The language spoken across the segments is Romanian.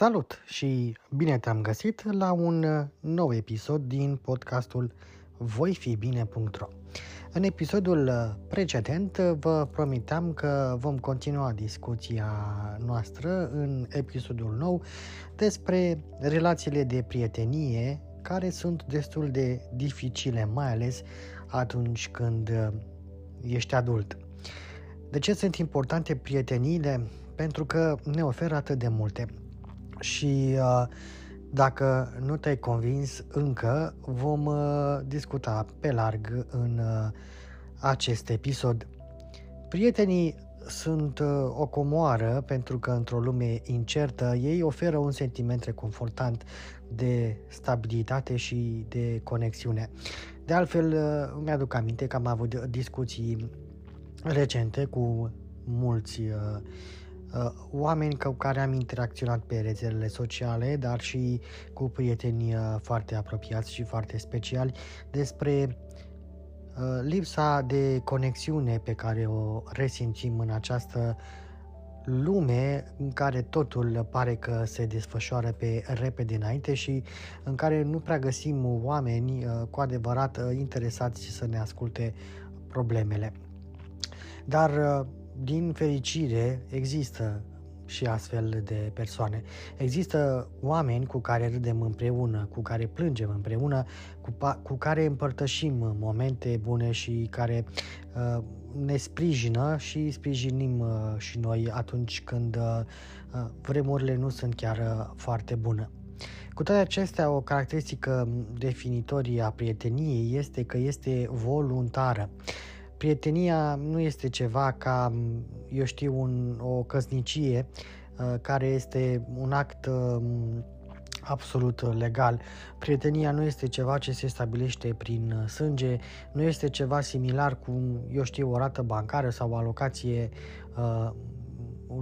Salut și bine te-am găsit la un uh, nou episod din podcastul voifibine.ro În episodul uh, precedent uh, vă promiteam că vom continua discuția noastră în episodul nou despre relațiile de prietenie care sunt destul de dificile, mai ales atunci când ești adult. De ce sunt importante prieteniile? Pentru că ne oferă atât de multe și uh, dacă nu te-ai convins încă, vom uh, discuta pe larg în uh, acest episod. Prietenii sunt o comoară pentru că într-o lume incertă ei oferă un sentiment reconfortant de stabilitate și de conexiune. De altfel, îmi aduc aminte că am avut discuții recente cu mulți uh, uh, oameni cu care am interacționat pe rețelele sociale, dar și cu prieteni uh, foarte apropiați și foarte speciali despre uh, lipsa de conexiune pe care o resimțim în această lume în care totul pare că se desfășoară pe repede înainte și în care nu prea găsim oameni uh, cu adevărat uh, interesați să ne asculte problemele. Dar uh, din fericire, există și astfel de persoane. Există oameni cu care râdem împreună, cu care plângem împreună, cu, pa- cu care împărtășim momente bune și care uh, ne sprijină și sprijinim uh, și noi atunci când uh, vremurile nu sunt chiar uh, foarte bune. Cu toate acestea, o caracteristică definitorie a prieteniei este că este voluntară. Uh, prietenia nu este ceva ca, eu știu, un, o căsnicie uh, care este un act uh, absolut legal. Prietenia nu este ceva ce se stabilește prin uh, sânge, nu este ceva similar cu, eu știu, o rată bancară sau o alocație uh,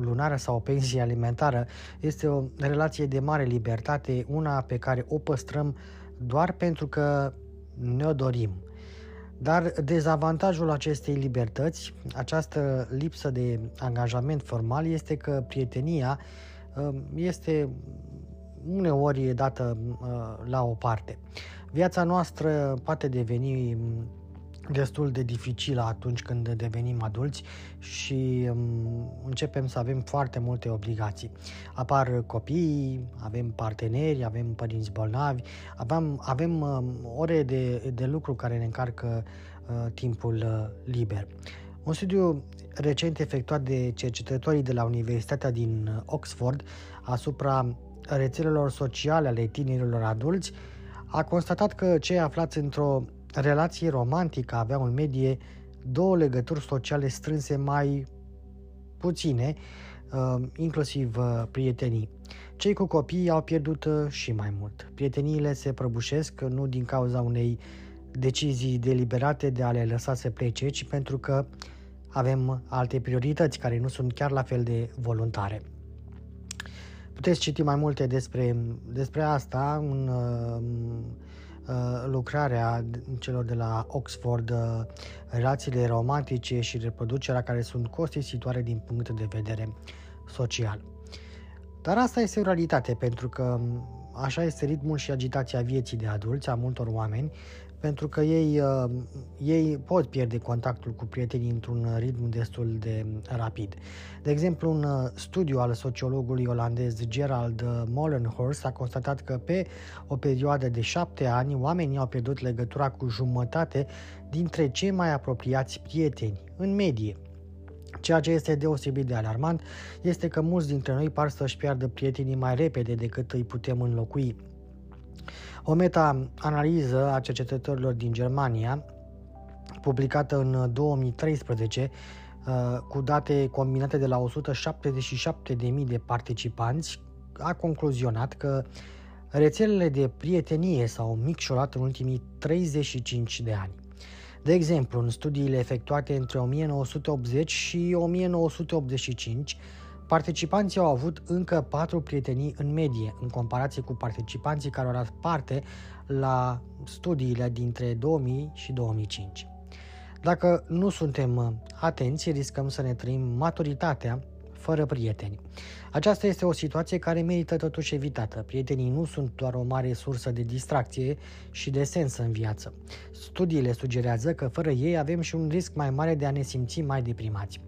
lunară sau o pensie alimentară. Este o relație de mare libertate, una pe care o păstrăm doar pentru că ne-o dorim. Dar dezavantajul acestei libertăți, această lipsă de angajament formal, este că prietenia um, este uneori dată uh, la o parte. Viața noastră poate deveni destul de dificilă atunci când devenim adulți și um, începem să avem foarte multe obligații. Apar copii, avem parteneri, avem părinți bolnavi, avem, avem um, ore de, de lucru care ne încarcă uh, timpul uh, liber. Un studiu recent efectuat de cercetătorii de la Universitatea din Oxford asupra rețelelor sociale ale tinerilor adulți a constatat că cei aflați într-o relații romantică aveau în medie două legături sociale strânse mai puține, uh, inclusiv uh, prietenii. Cei cu copii au pierdut uh, și mai mult. Prieteniile se prăbușesc nu din cauza unei decizii deliberate de a le lăsa să plece, ci pentru că avem alte priorități care nu sunt chiar la fel de voluntare. Puteți citi mai multe despre, despre asta în Uh, lucrarea celor de la Oxford, uh, relațiile romantice și reproducerea care sunt costisitoare din punct de vedere social. Dar asta este o realitate, pentru că um, așa este ritmul și agitația vieții de adulți a multor oameni, pentru că ei, uh, ei pot pierde contactul cu prietenii într-un ritm destul de rapid. De exemplu, un uh, studiu al sociologului olandez Gerald Molenhorst a constatat că pe o perioadă de șapte ani oamenii au pierdut legătura cu jumătate dintre cei mai apropiați prieteni, în medie. Ceea ce este deosebit de alarmant este că mulți dintre noi par să-și piardă prietenii mai repede decât îi putem înlocui. O meta-analiză a cercetătorilor din Germania, publicată în 2013, uh, cu date combinate de la 177.000 de participanți, a concluzionat că rețelele de prietenie s-au micșorat în ultimii 35 de ani. De exemplu, în studiile efectuate între 1980 și 1985, participanții au avut încă patru prietenii în medie, în comparație cu participanții care au luat parte la studiile dintre 2000 și 2005. Dacă nu suntem atenți, riscăm să ne trăim maturitatea fără prieteni. Aceasta este o situație care merită totuși evitată. Prietenii nu sunt doar o mare sursă de distracție și de sens în viață. Studiile sugerează că fără ei avem și un risc mai mare de a ne simți mai deprimați.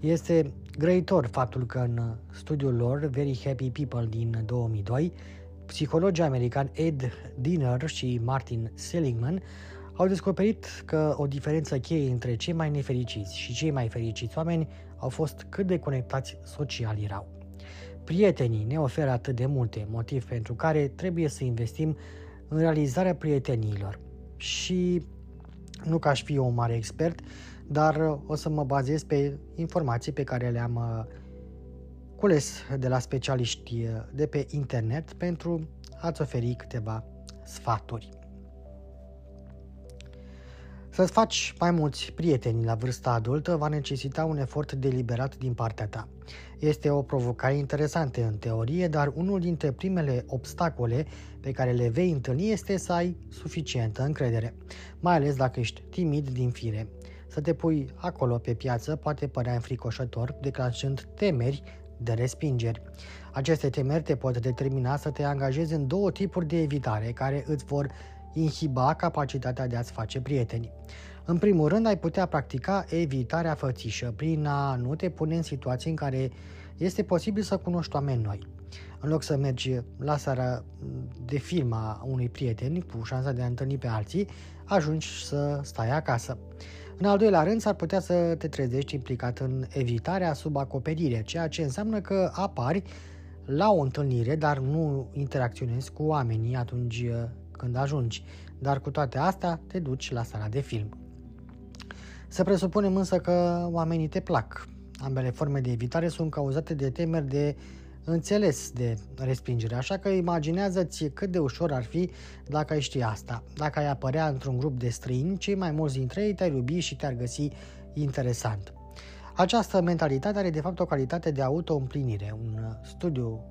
Este grăitor faptul că în studiul lor, Very Happy People din 2002, psihologii americani Ed Diner și Martin Seligman au descoperit că o diferență cheie între cei mai nefericiți și cei mai fericiți oameni au fost cât de conectați social erau. Prietenii ne oferă atât de multe, motiv pentru care trebuie să investim în realizarea prieteniilor. Și nu ca aș fi un mare expert, dar o să mă bazez pe informații pe care le-am uh, cules de la specialiști uh, de pe internet pentru a-ți oferi câteva sfaturi. Să-ți faci mai mulți prieteni la vârsta adultă va necesita un efort deliberat din partea ta. Este o provocare interesantă în teorie, dar unul dintre primele obstacole pe care le vei întâlni este să ai suficientă încredere, mai ales dacă ești timid din fire. Să te pui acolo pe piață poate părea înfricoșător, declanșând temeri de respingeri. Aceste temeri te pot determina să te angajezi în două tipuri de evitare care îți vor inhiba capacitatea de a-ți face prieteni. În primul rând, ai putea practica evitarea fățișă prin a nu te pune în situații în care este posibil să cunoști oameni noi. În loc să mergi la seara de film a unui prieten cu șansa de a întâlni pe alții, ajungi să stai acasă. În al doilea rând, s-ar putea să te trezești implicat în evitarea sub acoperire, ceea ce înseamnă că apari la o întâlnire, dar nu interacționezi cu oamenii atunci când ajungi, dar cu toate astea te duci la sala de film. Să presupunem însă că oamenii te plac. Ambele forme de evitare sunt cauzate de temeri de înțeles de respingere, așa că imaginează-ți cât de ușor ar fi dacă ai ști asta. Dacă ai apărea într-un grup de străini, cei mai mulți dintre ei te-ar iubi și te-ar găsi interesant. Această mentalitate are de fapt o calitate de auto-împlinire. Un studiu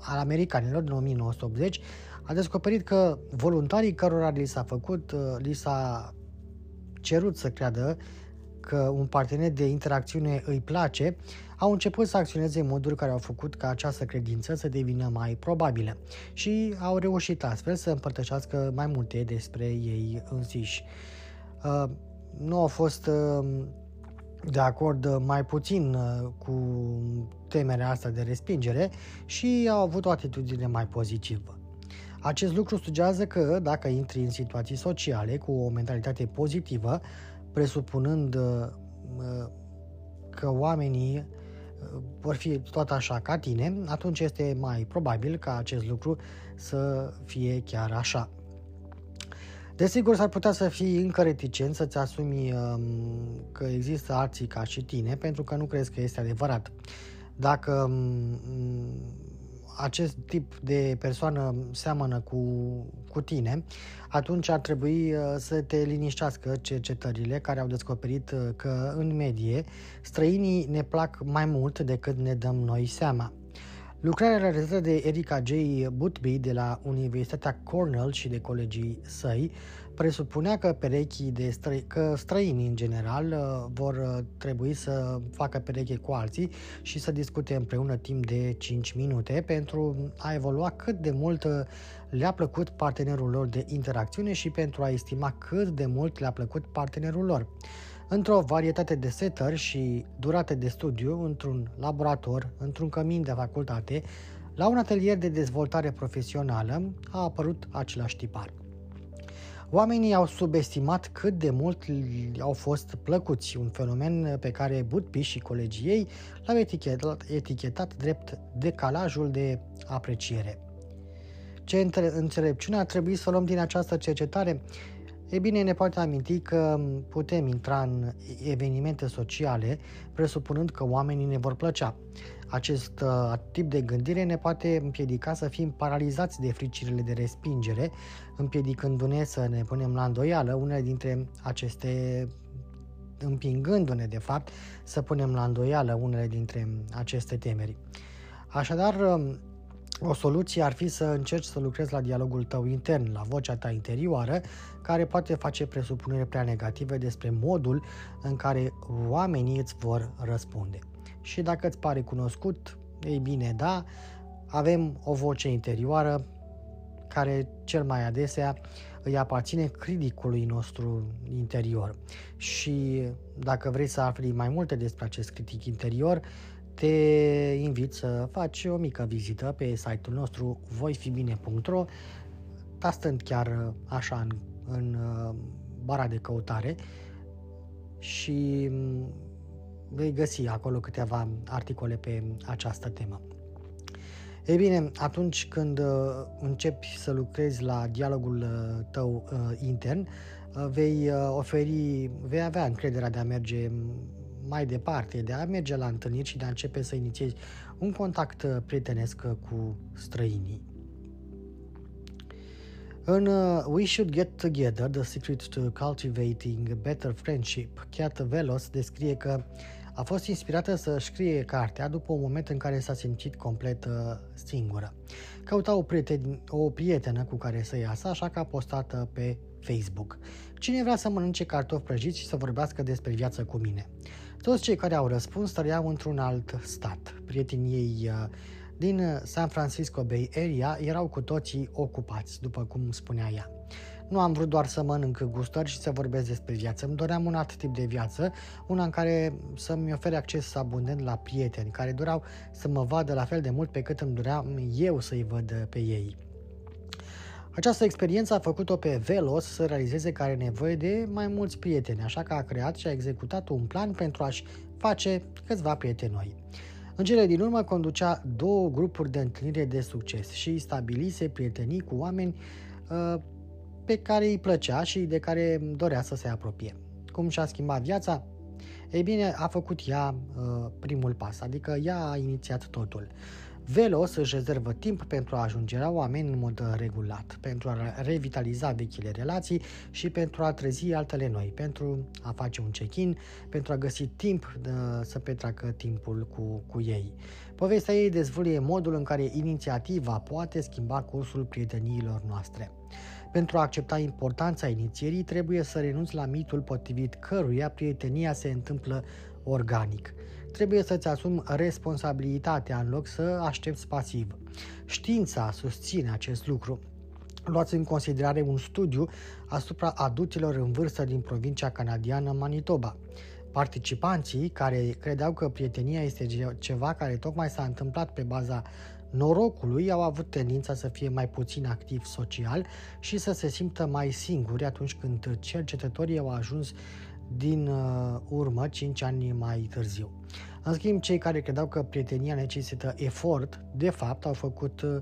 al americanilor din 1980 a descoperit că voluntarii cărora li s-a făcut, uh, li s-a cerut să creadă că un partener de interacțiune îi place, au început să acționeze în moduri care au făcut ca această credință să devină mai probabilă și au reușit astfel să împărtășească mai multe despre ei însiși. Uh, nu au fost uh, de acord mai puțin cu temerea asta de respingere și au avut o atitudine mai pozitivă. Acest lucru sugează că dacă intri în situații sociale cu o mentalitate pozitivă, presupunând uh, că oamenii uh, vor fi tot așa ca tine, atunci este mai probabil ca acest lucru să fie chiar așa. Desigur, s-ar putea să fii încă reticent să-ți asumi um, că există alții ca și tine, pentru că nu crezi că este adevărat. Dacă um, acest tip de persoană seamănă cu, cu tine, atunci ar trebui uh, să te liniștească cercetările care au descoperit uh, că, în medie, străinii ne plac mai mult decât ne dăm noi seama. Lucrarea realizată de Erika J. Butby de la Universitatea Cornell și de colegii săi presupunea că perechii de străini, că străini în general uh, vor uh, trebui să facă pereche cu alții și să discute împreună timp de 5 minute pentru a evolua cât de mult uh, le-a plăcut partenerul lor de interacțiune și pentru a estima cât de mult le-a plăcut partenerul lor. Într-o varietate de setări și durate de studiu, într-un laborator, într-un cămin de facultate, la un atelier de dezvoltare profesională a apărut același tipar. Oamenii au subestimat cât de mult au fost plăcuți, un fenomen pe care Butpi și colegii ei l-au etichetat, etichetat drept decalajul de apreciere. Ce înțelepciune ar trebui să luăm din această cercetare? E bine, ne poate aminti că putem intra în evenimente sociale presupunând că oamenii ne vor plăcea. Acest uh, tip de gândire ne poate împiedica să fim paralizați de fricile de respingere, împiedicându-ne să ne punem la îndoială unele dintre aceste împingându-ne, de fapt, să punem la îndoială unele dintre aceste temeri. Așadar, um, o soluție ar fi să încerci să lucrezi la dialogul tău intern, la vocea ta interioară, care poate face presupuneri prea negative despre modul în care oamenii îți vor răspunde și dacă îți pare cunoscut, ei bine, da, avem o voce interioară care cel mai adesea îi aparține criticului nostru interior. Și dacă vrei să afli mai multe despre acest critic interior, te invit să faci o mică vizită pe site-ul nostru voifibine.ro tastând chiar așa în, în uh, bara de căutare și vei găsi acolo câteva articole pe această temă. Ei bine, atunci când uh, începi să lucrezi la dialogul uh, tău uh, intern, vei oferi, vei avea încrederea de a merge mai departe, de a merge la întâlniri și de a începe să inițiezi un contact prietenesc cu străinii. În We Should Get Together, The Secret to Cultivating Better Friendship, Kat Velos descrie că a fost inspirată să scrie cartea după un moment în care s-a simțit complet uh, singură. Căuta o, prieten, o prietenă cu care să iasă, așa că a postat uh, pe Facebook. Cine vrea să mănânce cartofi prăjiți și să vorbească despre viață cu mine? Toți cei care au răspuns trăiau într-un alt stat. Prietenii ei uh, din San Francisco Bay Area erau cu toții ocupați, după cum spunea ea. Nu am vrut doar să mănânc gustări și să vorbesc despre viață. Îmi doream un alt tip de viață, una în care să-mi ofere acces abundent la prieteni, care doreau să mă vadă la fel de mult pe cât îmi doream eu să-i văd pe ei. Această experiență a făcut-o pe Velos să realizeze că are nevoie de mai mulți prieteni, așa că a creat și a executat un plan pentru a-și face câțiva prieteni noi. În cele din urmă conducea două grupuri de întâlnire de succes și stabilise prietenii cu oameni uh, pe care îi plăcea și de care dorea să se apropie. Cum și-a schimbat viața? Ei bine, a făcut ea uh, primul pas, adică ea a inițiat totul. Velos își rezervă timp pentru a ajunge la oameni în mod regulat, pentru a revitaliza vechile relații și pentru a trezi altele noi, pentru a face un check-in, pentru a găsi timp de, uh, să petreacă timpul cu, cu ei. Povestea ei dezvăluie modul în care inițiativa poate schimba cursul prieteniilor noastre. Pentru a accepta importanța inițierii, trebuie să renunți la mitul potrivit căruia prietenia se întâmplă organic. Trebuie să-ți asumi responsabilitatea în loc să aștepți pasiv. Știința susține acest lucru. Luați în considerare un studiu asupra adulților în vârstă din provincia canadiană Manitoba. Participanții care credeau că prietenia este ceva care tocmai s-a întâmplat pe baza norocului au avut tendința să fie mai puțin activ social și să se simtă mai singuri atunci când cercetătorii au ajuns din uh, urmă 5 ani mai târziu. În schimb, cei care credeau că prietenia necesită efort, de fapt au făcut uh,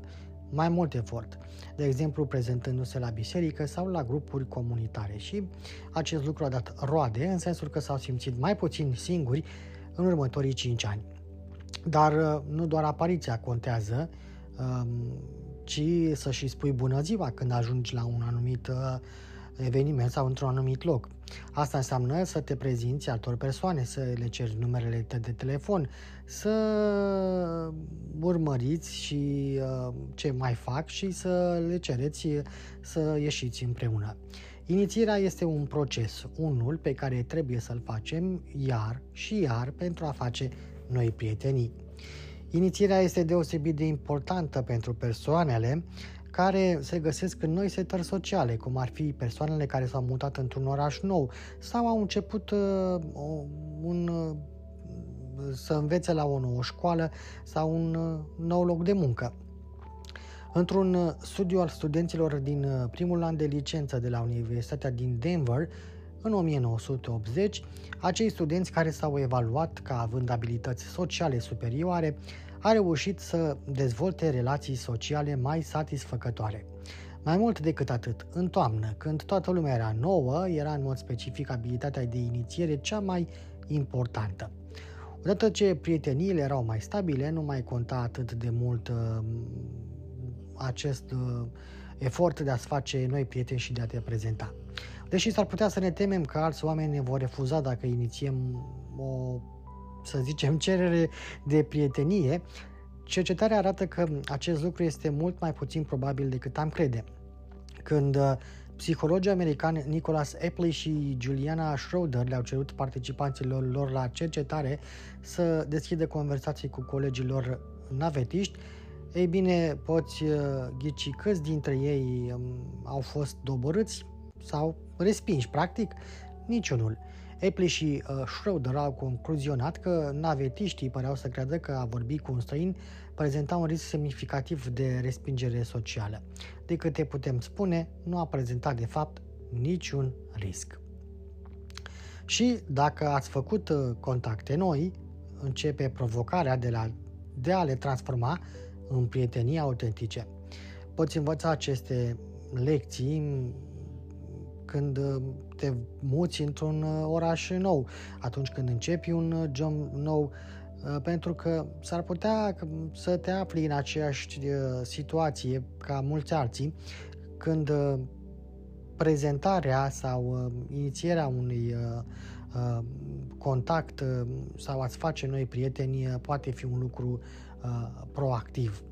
mai mult efort, de exemplu prezentându-se la biserică sau la grupuri comunitare și acest lucru a dat roade în sensul că s-au simțit mai puțin singuri în următorii 5 ani. Dar uh, nu doar apariția contează, um, ci să și spui bună ziua când ajungi la un anumit uh, eveniment sau într-un anumit loc. Asta înseamnă să te prezinți altor persoane, să le ceri numerele de telefon, să urmăriți și uh, ce mai fac și să le cereți să ieșiți împreună. Inițierea este un proces, unul pe care trebuie să-l facem iar și iar pentru a face noi prietenii. Inițierea este deosebit de importantă pentru persoanele care se găsesc în noi setări sociale, cum ar fi persoanele care s-au mutat într-un oraș nou sau au început uh, un, uh, să învețe la o nouă școală sau un uh, nou loc de muncă. Într-un uh, studiu al studenților din uh, primul an de licență de la Universitatea din Denver, în 1980, acei studenți care s-au evaluat ca având abilități sociale superioare a reușit să dezvolte relații sociale mai satisfăcătoare. Mai mult decât atât, în toamnă, când toată lumea era nouă, era în mod specific abilitatea de inițiere cea mai importantă. Odată ce prieteniile erau mai stabile, nu mai conta atât de mult uh, acest uh, efort de a-ți face noi prieteni și de a te prezenta. Deși s-ar putea să ne temem că alți oameni ne vor refuza dacă inițiem o, să zicem, cerere de prietenie, cercetarea arată că acest lucru este mult mai puțin probabil decât am crede. Când uh, psihologii americani Nicholas Epley și Juliana Schroeder le-au cerut participanților lor la cercetare să deschidă conversații cu colegii lor navetiști, ei bine, poți uh, ghici câți dintre ei um, au fost doborâți sau respinși, practic, niciunul. Epley și uh, Schroeder au concluzionat că navetiștii păreau să creadă că a vorbi cu un străin prezenta un risc semnificativ de respingere socială. De câte putem spune, nu a prezentat de fapt niciun risc. Și dacă ați făcut uh, contacte noi, începe provocarea de, la, de a le transforma în prietenii autentice. Poți învăța aceste lecții când te muți într-un oraș nou, atunci când începi un job nou, pentru că s-ar putea să te afli în aceeași uh, situație ca mulți alții, când uh, prezentarea sau uh, inițierea unui contact sau a-ți face noi prieteni poate fi un lucru Uh, proactiv.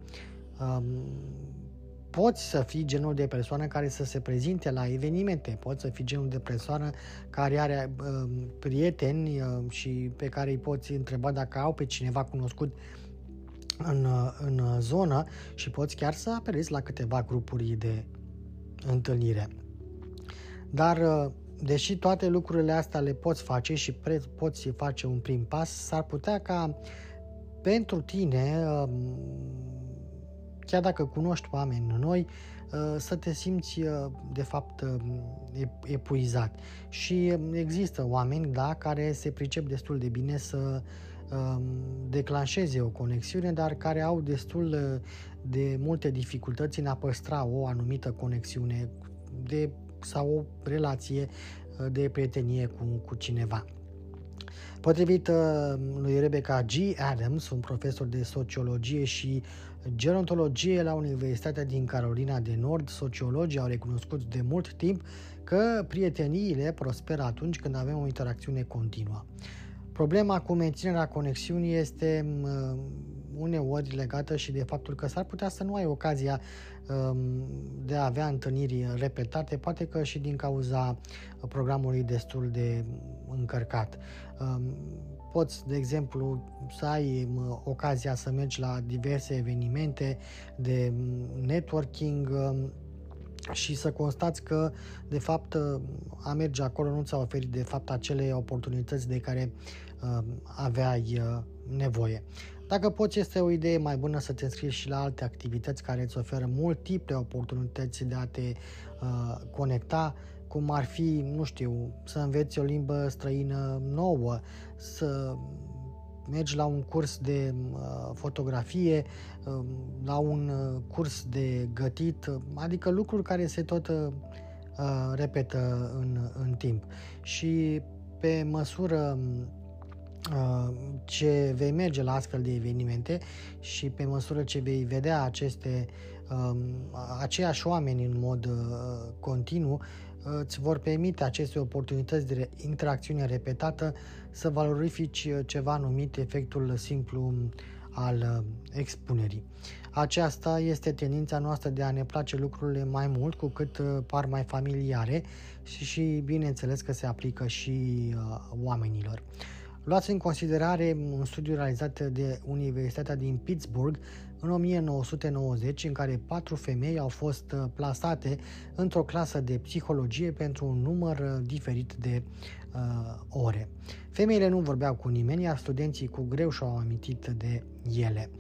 Um, poți să fii genul de persoană care să se prezinte la evenimente, poți să fii genul de persoană care are uh, prieteni uh, și pe care îi poți întreba dacă au pe cineva cunoscut în, uh, în zonă și poți chiar să apelezi la câteva grupuri de întâlnire. Dar uh, deși toate lucrurile astea le poți face și pre- poți face un prim pas, s-ar putea ca uh, pentru tine, um, chiar dacă cunoști oameni noi, uh, să te simți uh, de fapt um, epuizat. Și există oameni, da, care se pricep destul de bine să um, declanșeze o conexiune, dar care au destul uh, de multe dificultăți în a păstra o anumită conexiune de, sau o relație de prietenie cu, cu cineva. Potrivit uh, lui Rebecca G. Adams, un profesor de sociologie și gerontologie la Universitatea din Carolina de Nord, sociologii au recunoscut de mult timp că prieteniile prosperă atunci când avem o interacțiune continuă. Problema cu menținerea conexiunii este uh, uneori legată și de faptul că s-ar putea să nu ai ocazia um, de a avea întâlniri repetate, poate că și din cauza programului destul de încărcat. Um, poți, de exemplu, să ai um, ocazia să mergi la diverse evenimente de networking și să constați că, de fapt, a merge acolo nu ți-a oferit, de fapt, acele oportunități de care aveai uh, nevoie. Dacă poți, este o idee mai bună să te înscrii și la alte activități care îți oferă multiple oportunități de a te uh, conecta, cum ar fi, nu știu, să înveți o limbă străină nouă, să mergi la un curs de uh, fotografie, uh, la un uh, curs de gătit, adică lucruri care se tot uh, repetă în, în timp. Și pe măsură Uh, ce vei merge la astfel de evenimente și pe măsură ce vei vedea aceste um, aceiași oameni în mod uh, continuu, uh, îți vor permite aceste oportunități de interacțiune repetată să valorifici ceva numit efectul simplu al expunerii. Aceasta este tendința noastră de a ne place lucrurile mai mult cu cât par mai familiare și, și bineînțeles că se aplică și uh, oamenilor. Luați în considerare un studiu realizat de Universitatea din Pittsburgh în 1990, în care patru femei au fost uh, plasate într-o clasă de psihologie pentru un număr uh, diferit de uh, ore. Femeile nu vorbeau cu nimeni, iar studenții cu greu și-au amintit de ele.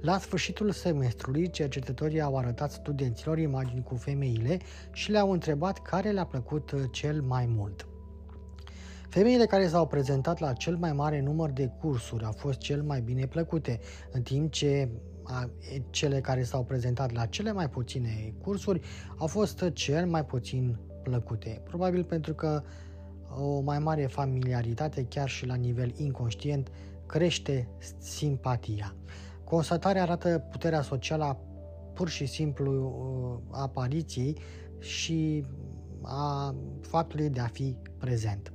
La sfârșitul semestrului, cercetătorii au arătat studenților imagini cu femeile și le-au întrebat care le-a plăcut uh, cel mai mult. Femeile care s-au prezentat la cel mai mare număr de cursuri au fost cel mai bine plăcute, în timp ce cele care s-au prezentat la cele mai puține cursuri au fost cel mai puțin plăcute. Probabil pentru că o mai mare familiaritate, chiar și la nivel inconștient, crește simpatia. Constatarea arată puterea socială a pur și simplu uh, apariției și a faptului de a fi prezent.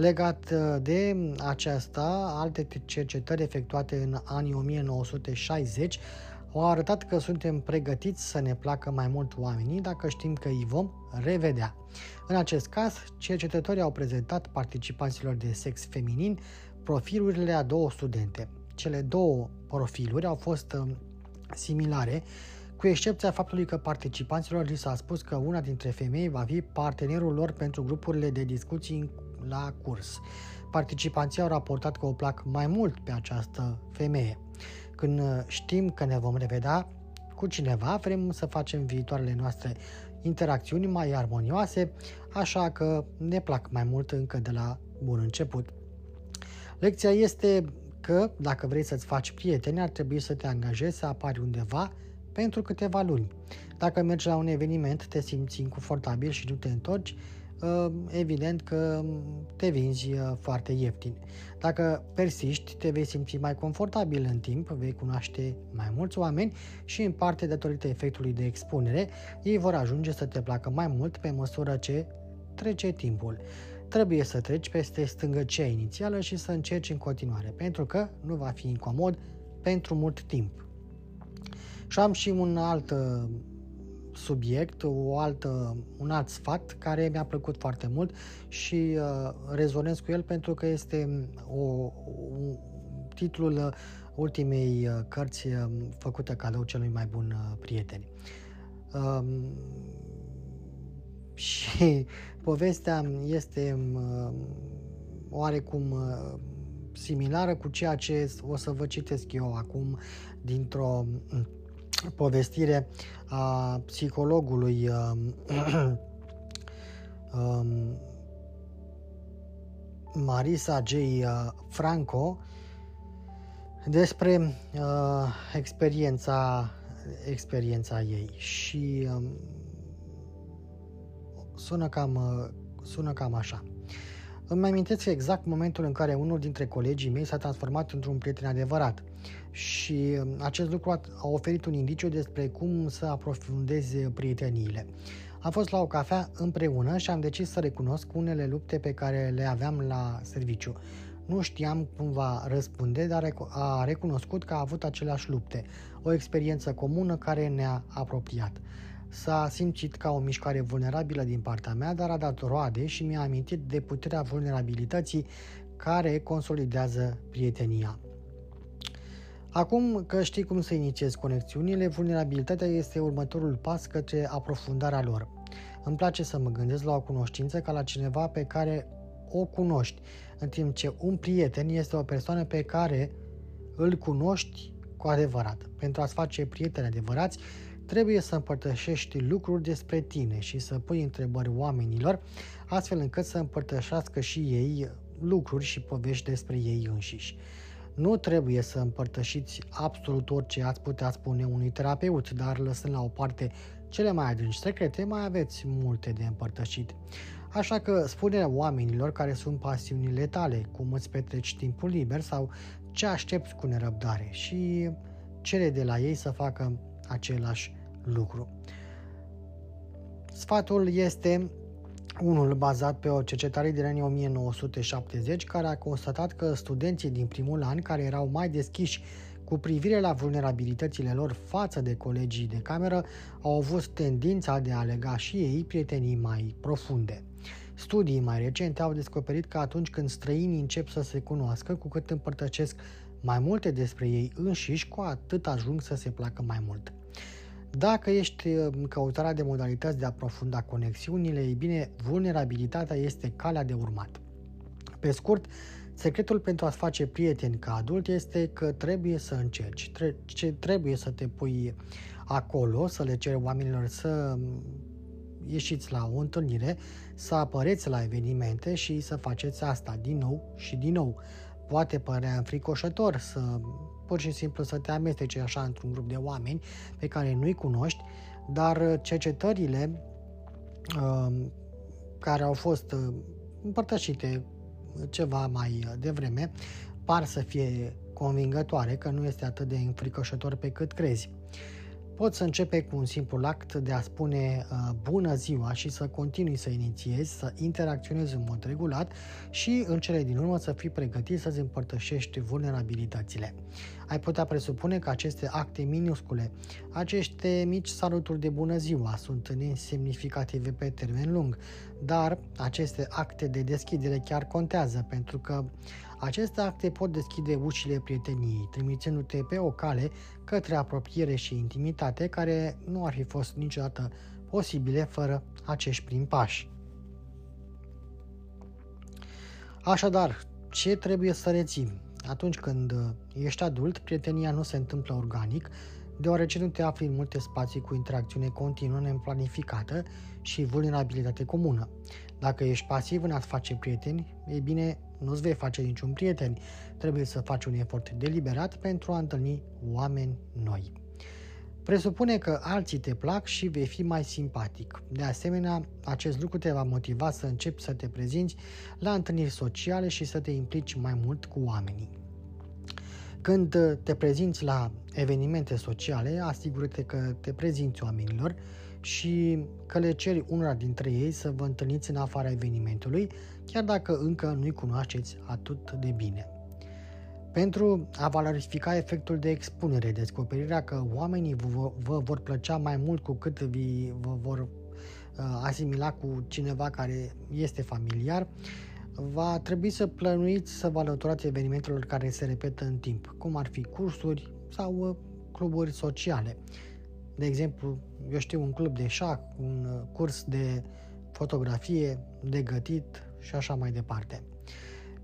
Legat uh, de aceasta, alte cercetări efectuate în anii 1960 au arătat că suntem pregătiți să ne placă mai mult oamenii dacă știm că îi vom revedea. În acest caz, cercetătorii au prezentat participanților de sex feminin profilurile a două studente. Cele două profiluri au fost uh, similare, cu excepția faptului că participanților li s-a spus că una dintre femei va fi partenerul lor pentru grupurile de discuții la curs. Participanții au raportat că o plac mai mult pe această femeie. Când uh, știm că ne vom revedea cu cineva, vrem să facem viitoarele noastre interacțiuni mai armonioase, așa că ne plac mai mult încă de la bun început. Lecția este că dacă vrei să-ți faci prieteni, ar trebui să te angajezi să apari undeva pentru câteva luni. Dacă mergi la un eveniment, te simți inconfortabil și nu te întorci, ă, evident că te vinzi ă, foarte ieftin. Dacă persiști, te vei simți mai confortabil în timp, vei cunoaște mai mulți oameni și în parte datorită efectului de expunere, ei vor ajunge să te placă mai mult pe măsură ce trece timpul trebuie să treci peste stângăcia inițială și să încerci în continuare, pentru că nu va fi incomod pentru mult timp. Și am și un alt uh, subiect, o altă, un alt sfat care mi-a plăcut foarte mult și uh, rezonez cu el pentru că este o, un, titlul uh, ultimei uh, cărți uh, făcută cadou celui mai bun uh, prieten. Uh, și povestea este uh, oarecum uh, similară cu ceea ce o să vă citesc eu acum dintr-o mm, povestire a psihologului uh, um, Marisa J. Franco despre uh, experiența experiența ei și uh, sună cam, uh, sună cam așa. Îmi amintesc exact momentul în care unul dintre colegii mei s-a transformat într-un prieten adevărat și uh, acest lucru a oferit un indiciu despre cum să aprofundeze prieteniile. Am fost la o cafea împreună și am decis să recunosc unele lupte pe care le aveam la serviciu. Nu știam cum va răspunde, dar a recunoscut că a avut aceleași lupte, o experiență comună care ne-a apropiat. S-a simțit ca o mișcare vulnerabilă din partea mea, dar a dat roade și mi-a amintit de puterea vulnerabilității care consolidează prietenia. Acum că știi cum să inițiezi conexiunile, vulnerabilitatea este următorul pas către aprofundarea lor. Îmi place să mă gândesc la o cunoștință ca la cineva pe care o cunoști, în timp ce un prieten este o persoană pe care îl cunoști cu adevărat. Pentru a-ți face prieteni adevărați, Trebuie să împărtășești lucruri despre tine și să pui întrebări oamenilor, astfel încât să împărtășească și ei lucruri și povești despre ei înșiși. Nu trebuie să împărtășiți absolut orice ați putea spune unui terapeut, dar lăsând la o parte cele mai adânci secrete, mai aveți multe de împărtășit. Așa că spune oamenilor care sunt pasiunile tale, cum îți petreci timpul liber sau ce aștepți cu nerăbdare și cere de la ei să facă același lucru. Sfatul este unul bazat pe o cercetare din anii 1970 care a constatat că studenții din primul an care erau mai deschiși cu privire la vulnerabilitățile lor față de colegii de cameră, au avut tendința de a lega și ei prietenii mai profunde. Studii mai recente au descoperit că atunci când străinii încep să se cunoască, cu cât împărtășesc mai multe despre ei înșiși, cu atât ajung să se placă mai mult. Dacă ești în căutarea de modalități de a aprofunda conexiunile, ei bine, vulnerabilitatea este calea de urmat. Pe scurt, secretul pentru a-ți face prieteni ca adult este că trebuie să încerci, tre- trebuie să te pui acolo, să le ceri oamenilor să ieșiți la o întâlnire, să apăreți la evenimente și să faceți asta din nou și din nou. Poate părea înfricoșător să pur și simplu să te amesteci așa într-un grup de oameni pe care nu-i cunoști, dar cercetările uh, care au fost uh, împărtășite ceva mai devreme par să fie convingătoare că nu este atât de înfricoșător pe cât crezi. Poți să începe cu un simplu act de a spune uh, bună ziua și să continui să inițiezi, să interacționezi în mod regulat și în cele din urmă să fii pregătit să-ți împărtășești vulnerabilitățile. Ai putea presupune că aceste acte minuscule, aceste mici saluturi de bună ziua sunt nesemnificative pe termen lung, dar aceste acte de deschidere chiar contează pentru că aceste acte pot deschide ușile prieteniei, trimițându-te pe o cale către apropiere și intimitate care nu ar fi fost niciodată posibile fără acești prim pași. Așadar, ce trebuie să rețin? Atunci când ești adult, prietenia nu se întâmplă organic, deoarece nu te afli în multe spații cu interacțiune continuă, neplanificată și vulnerabilitate comună. Dacă ești pasiv în a-ți face prieteni, e bine, nu-ți vei face niciun prieten. Trebuie să faci un efort deliberat pentru a întâlni oameni noi. Presupune că alții te plac și vei fi mai simpatic. De asemenea, acest lucru te va motiva să începi să te prezinți la întâlniri sociale și să te implici mai mult cu oamenii. Când te prezinți la evenimente sociale, asigură-te că te prezinți oamenilor și că le ceri unora dintre ei să vă întâlniți în afara evenimentului, chiar dacă încă nu-i cunoașteți atât de bine. Pentru a valorifica efectul de expunere, descoperirea că oamenii vă, vă vor plăcea mai mult cu cât vi, vă vor uh, asimila cu cineva care este familiar, va trebui să plănuiți să vă alăturați evenimentelor care se repetă în timp, cum ar fi cursuri sau uh, cluburi sociale. De exemplu, eu știu, un club de șah, un uh, curs de fotografie, de gătit și așa mai departe.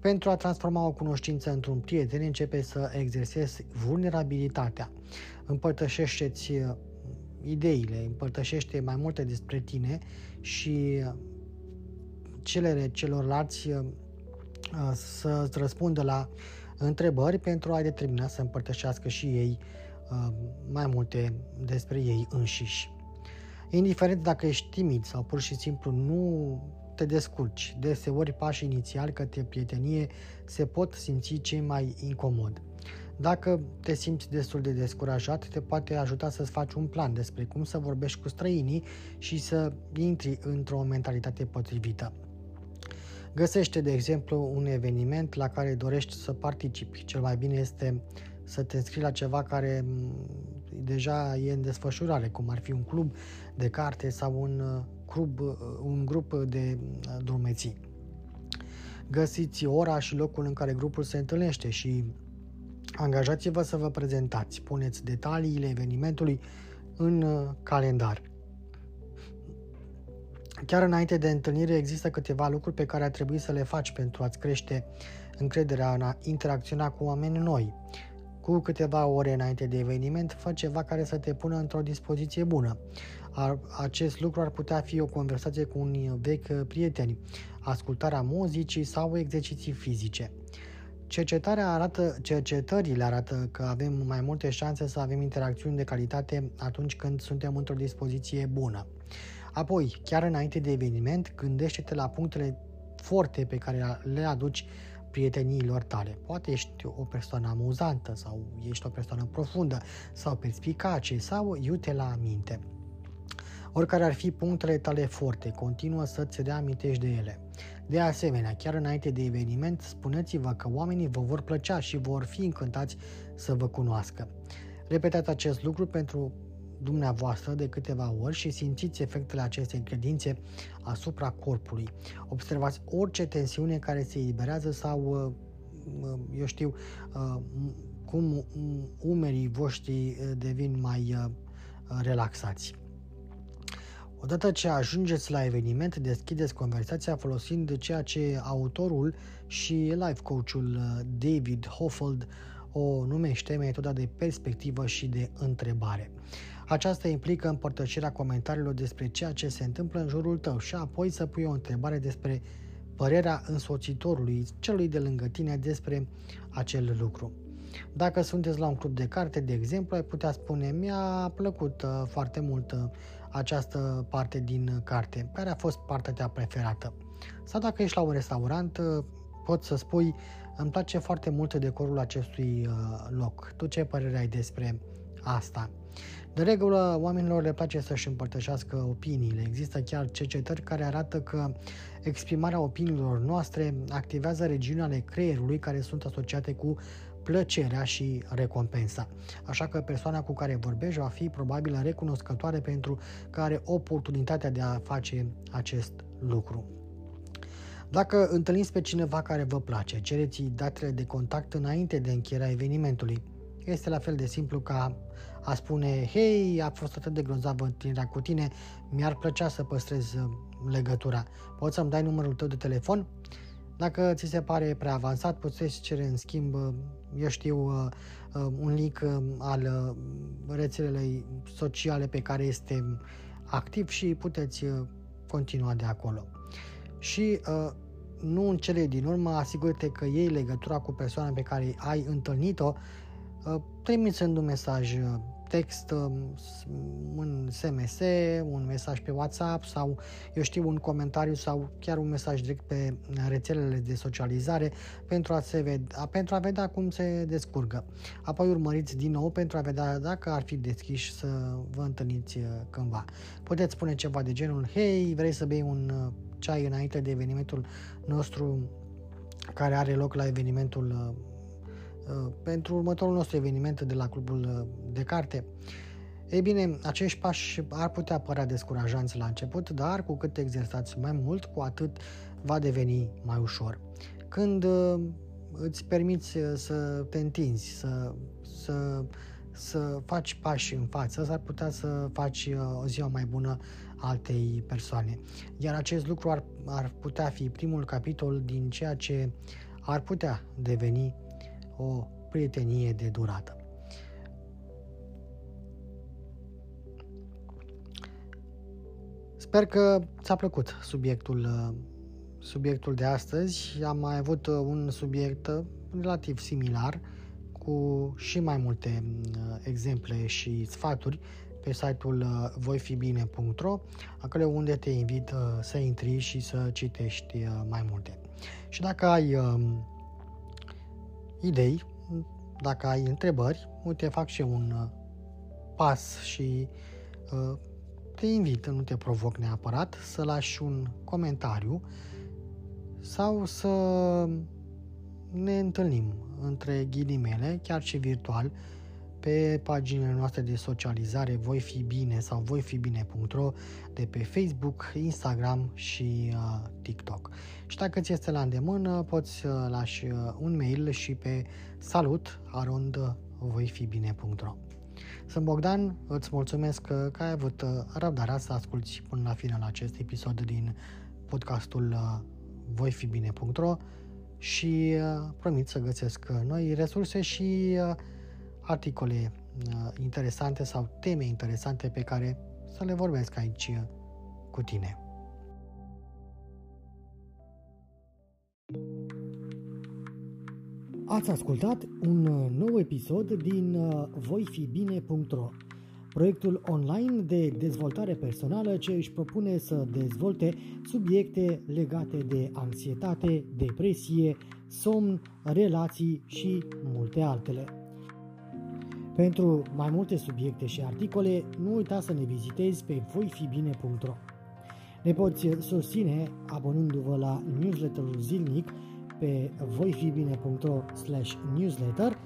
Pentru a transforma o cunoștință într-un prieten, începe să exersezi vulnerabilitatea. Împărtășește-ți uh, ideile, împărtășește mai multe despre tine și uh, celele celorlalți să-ți răspundă la întrebări pentru a determina să împărtășească și ei Uh, mai multe despre ei înșiși. Indiferent dacă ești timid sau pur și simplu nu te descurci, deseori pașii inițiali către prietenie se pot simți cei mai incomod. Dacă te simți destul de descurajat, te poate ajuta să-ți faci un plan despre cum să vorbești cu străinii și să intri într-o mentalitate potrivită. Găsește, de exemplu, un eveniment la care dorești să participi. Cel mai bine este să te înscrii la ceva care deja e în desfășurare, cum ar fi un club de carte sau un, uh, club, uh, un grup de uh, drumeții. Găsiți ora și locul în care grupul se întâlnește și angajați-vă să vă prezentați. Puneți detaliile evenimentului în calendar. Chiar înainte de întâlnire există câteva lucruri pe care ar trebui să le faci pentru a-ți crește încrederea în a interacționa cu oameni noi. Cu câteva ore înainte de eveniment, fă ceva care să te pună într-o dispoziție bună. Acest lucru ar putea fi o conversație cu un vechi prieten, ascultarea muzicii sau exerciții fizice. Cercetarea arată, cercetările arată că avem mai multe șanse să avem interacțiuni de calitate atunci când suntem într-o dispoziție bună. Apoi, chiar înainte de eveniment, gândește-te la punctele forte pe care le aduci prieteniilor tale. Poate ești o persoană amuzantă sau ești o persoană profundă sau perspicace sau iute la minte. Oricare ar fi punctele tale forte, continuă să-ți reamintești de ele. De asemenea, chiar înainte de eveniment, spuneți-vă că oamenii vă vor plăcea și vor fi încântați să vă cunoască. Repetați acest lucru pentru dumneavoastră de câteva ori și simțiți efectele acestei credințe asupra corpului. Observați orice tensiune care se eliberează sau, uh, uh, eu știu, uh, cum umerii voștri devin mai relaxați. Odată ce ajungeți la eveniment, deschideți conversația folosind ceea ce autorul și life coachul David Hoffeld o numește metoda de perspectivă și de întrebare. Aceasta implică împărtășirea comentariilor despre ceea ce se întâmplă în jurul tău și apoi să pui o întrebare despre părerea însoțitorului, celui de lângă tine, despre acel lucru. Dacă sunteți la un club de carte, de exemplu, ai putea spune mi-a plăcut uh, foarte mult uh, această parte din carte, care a fost partea ta preferată. Sau dacă ești la un restaurant, uh, poți să spui îmi place foarte mult decorul acestui loc. Tu ce părere ai despre asta? De regulă, oamenilor le place să-și împărtășească opiniile. Există chiar cercetări care arată că exprimarea opiniilor noastre activează regiuni ale creierului care sunt asociate cu plăcerea și recompensa. Așa că persoana cu care vorbești va fi probabil recunoscătoare pentru că are oportunitatea de a face acest lucru. Dacă întâlniți pe cineva care vă place, cereți datele de contact înainte de încheierea evenimentului. Este la fel de simplu ca a spune, hei, a fost atât de grozavă întâlnirea cu tine, mi-ar plăcea să păstrez uh, legătura. Poți să-mi dai numărul tău de telefon? Dacă ți se pare prea avansat, puteți cere în schimb, uh, eu știu, uh, un link al rețelei sociale pe care este activ și puteți continua de acolo. Și nu în cele din urmă, asigură-te că iei legătura cu persoana pe care ai întâlnit-o, trimițând un mesaj text în SMS, un mesaj pe WhatsApp sau, eu știu, un comentariu sau chiar un mesaj direct pe rețelele de socializare pentru a, se vedea, pentru a vedea cum se descurgă. Apoi urmăriți din nou pentru a vedea dacă ar fi deschiși să vă întâlniți uh, cândva. Puteți spune ceva de genul, hei, vrei să bei un uh, ceai înainte de evenimentul nostru care are loc la evenimentul uh, Uh, pentru următorul nostru eveniment de la Clubul uh, de Carte. Ei bine, acești pași ar putea părea descurajanți la început, dar cu cât exersați mai mult, cu atât va deveni mai ușor. Când uh, îți permiți să te întinzi, să, să, să faci pași în față, s-ar putea să faci o ziua mai bună altei persoane. Iar acest lucru ar, ar putea fi primul capitol din ceea ce ar putea deveni o prietenie de durată. Sper că ți-a plăcut subiectul, subiectul de astăzi. Am mai avut un subiect relativ similar cu și mai multe uh, exemple și sfaturi pe site-ul uh, voifibine.ro, acolo unde te invit uh, să intri și să citești mai multe. Și dacă ai um, idei, dacă ai întrebări, uite, fac și un uh, pas și uh, te invit, nu te provoc neapărat, să lași un comentariu sau să ne întâlnim între ghilimele, chiar și virtual, pe paginile noastre de socializare voi fi bine sau voi fi bine.ro de pe Facebook, Instagram și uh, TikTok. Și dacă ți este la îndemână, poți uh, lași uh, un mail și pe salut arond voi fi bine.ro. Sunt Bogdan, îți mulțumesc că, că ai avut uh, răbdarea să asculti până la final acest episod din podcastul uh, voifibine.ro și uh, promit să găsesc noi resurse și uh, articole uh, interesante sau teme interesante pe care să le vorbesc aici uh, cu tine. Ați ascultat un uh, nou episod din voifibine.ro proiectul online de dezvoltare personală ce își propune să dezvolte subiecte legate de anxietate, depresie, somn, relații și multe altele. Pentru mai multe subiecte și articole, nu uita să ne vizitezi pe voifibine.ro. Ne poți susține abonându-vă la newsletterul zilnic pe voifibine.ro newsletter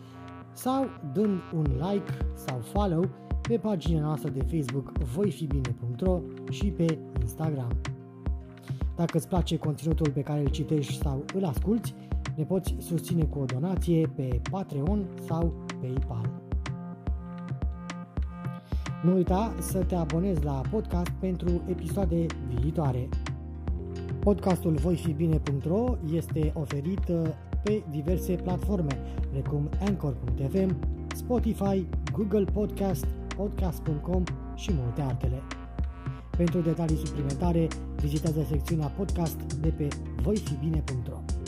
sau dând un like sau follow pe pagina noastră de Facebook voifibine.ro și pe Instagram. Dacă îți place conținutul pe care îl citești sau îl asculti, ne poți susține cu o donație pe Patreon sau PayPal. Nu uita să te abonezi la podcast pentru episoade viitoare. Podcastul voifibine.ro este oferit uh, pe diverse platforme, precum Anchor.fm, Spotify, Google Podcast, Podcast.com și multe altele. Pentru detalii suplimentare, vizitează secțiunea podcast de pe voifibine.ro.